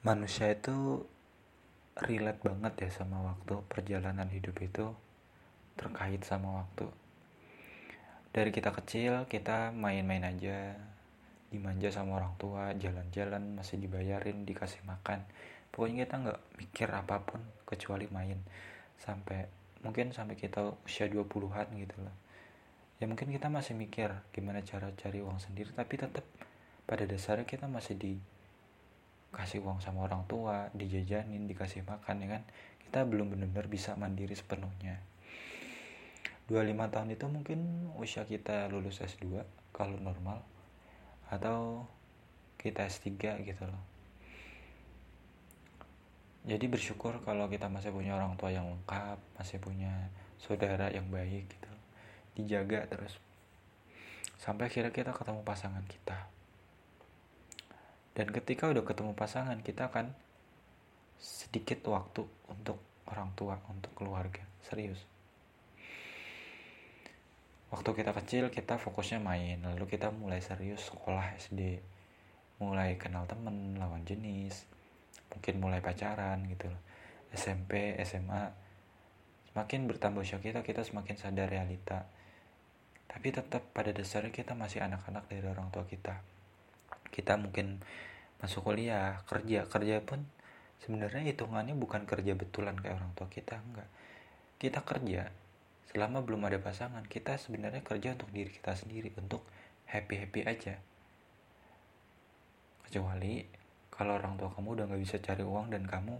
manusia itu relate banget ya sama waktu perjalanan hidup itu terkait sama waktu. Dari kita kecil kita main-main aja dimanja sama orang tua jalan-jalan masih dibayarin dikasih makan. Pokoknya kita nggak mikir apa pun kecuali main. Sampai mungkin sampai kita usia 20-an gitu loh. Ya mungkin kita masih mikir gimana cara cari uang sendiri tapi tetap pada dasarnya kita masih di kasih uang sama orang tua dijajanin dikasih makan ya kan? Kita belum benar-benar bisa mandiri sepenuhnya. 25 tahun itu mungkin usia kita lulus S2 kalau normal atau kita S3 gitu loh. Jadi bersyukur kalau kita masih punya orang tua yang lengkap masih punya saudara yang baik gitu. Dijaga terus. Sampai akhirnya kita ketemu pasangan kita dan ketika udah ketemu pasangan kita akan sedikit waktu untuk orang tua untuk keluarga. Serius. Waktu kita kecil kita fokusnya main. Lalu kita mulai serius sekolah SD mulai kenal temen lawan jenis. Mungkin mulai pacaran gitu SMP SMA semakin bertambah usia kita kita semakin sadar realita. Tapi tetap pada dasarnya kita masih anak-anak dari orang tua kita. Kita mungkin masuk kuliah kerja kerja pun sebenarnya hitungannya bukan kerja betulan kayak orang tua kita enggak. Kita kerja selama belum ada pasangan kita sebenarnya kerja untuk diri kita sendiri untuk happy happy aja. Kecuali kalau orang tua kamu udah nggak bisa cari uang dan kamu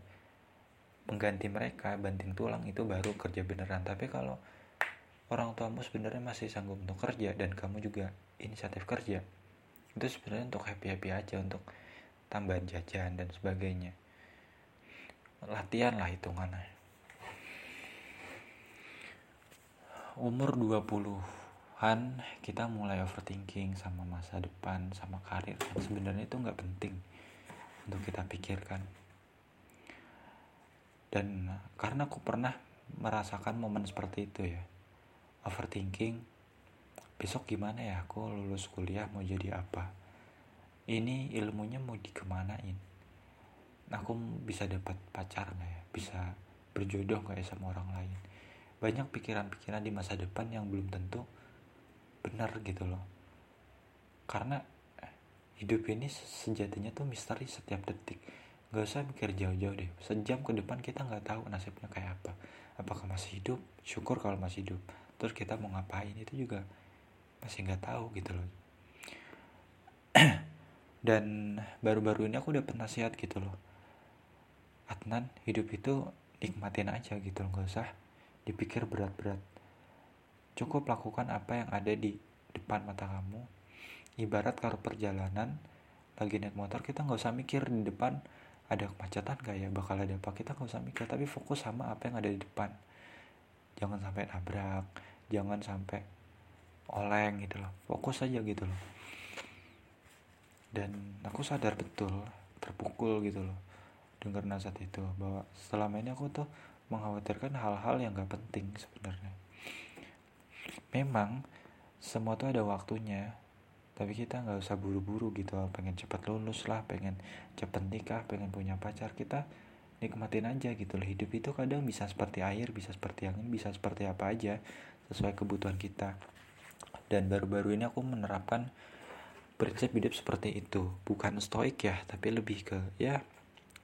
mengganti mereka banting tulang itu baru kerja beneran. Tapi kalau orang tuamu sebenarnya masih sanggup untuk kerja dan kamu juga inisiatif kerja itu sebenarnya untuk happy happy aja untuk tambahan jajan dan sebagainya. Latihan lah hitungannya. Umur 20-an kita mulai overthinking sama masa depan sama karir. Sebenarnya itu nggak penting untuk kita pikirkan. Dan karena aku pernah merasakan momen seperti itu ya. Overthinking besok gimana ya? Aku lulus kuliah mau jadi apa ini ilmunya mau dikemanain? Aku bisa dapat pacar nggak ya? Bisa berjodoh nggak ya sama orang lain? Banyak pikiran-pikiran di masa depan yang belum tentu benar gitu loh. Karena hidup ini sejatinya tuh misteri setiap detik. Nggak usah mikir jauh-jauh deh. Sejam ke depan kita nggak tahu nasibnya kayak apa. Apakah masih hidup? Syukur kalau masih hidup. Terus kita mau ngapain? Itu juga masih nggak tahu gitu loh dan baru-baru ini aku udah penasihat gitu loh. Adnan hidup itu nikmatin aja gitu loh gak usah dipikir berat-berat. Cukup lakukan apa yang ada di depan mata kamu. Ibarat kalau perjalanan lagi naik motor kita nggak usah mikir di depan ada kemacetan gak ya bakal ada apa kita nggak usah mikir tapi fokus sama apa yang ada di depan. Jangan sampai nabrak jangan sampai oleng gitu loh. Fokus aja gitu loh dan aku sadar betul terpukul gitu loh dengar nasihat itu bahwa selama ini aku tuh mengkhawatirkan hal-hal yang gak penting sebenarnya. Memang semua tuh ada waktunya tapi kita nggak usah buru-buru gitu pengen cepat lulus lah pengen cepat nikah pengen punya pacar kita nikmatin aja gitu loh. Hidup itu kadang bisa seperti air bisa seperti angin bisa seperti apa aja sesuai kebutuhan kita. Dan baru-baru ini aku menerapkan prinsip hidup seperti itu. Bukan stoik ya tapi lebih ke ya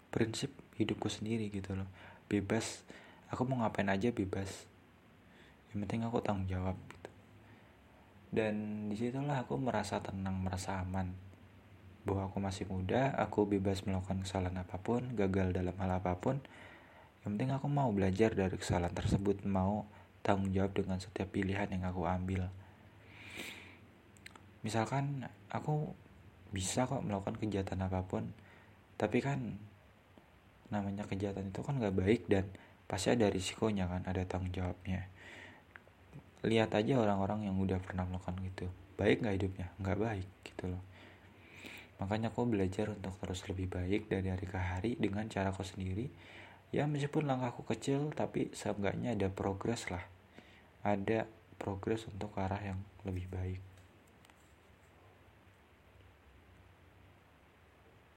prinsip hidupku sendiri gitu loh. Bebas. Aku mau ngapain aja bebas. Yang penting aku tanggung jawab gitu. Dan di situlah aku merasa tenang merasa aman. Bahwa aku masih muda aku bebas melakukan kesalahan apa pun gagal dalam hal apa pun. Yang penting aku mau belajar dari kesalahan tersebut mau tanggung jawab dengan setiap pilihan yang aku ambil misalkan aku bisa kok melakukan kejahatan apa pun tapi kan namanya kejahatan itu kan gak baik dan pasti ada risikonya kan ada tanggung jawabnya. Lihat aja orang-orang yang udah pernah melakukan gitu baik gak hidupnya? Nggak baik gitu loh. Makanya aku belajar untuk terus lebih baik dari hari ke hari dengan cara aku sendiri. Ya meskipun langkahku kecil tapi seenggaknya ada progres lah. Ada progres untuk arah yang lebih baik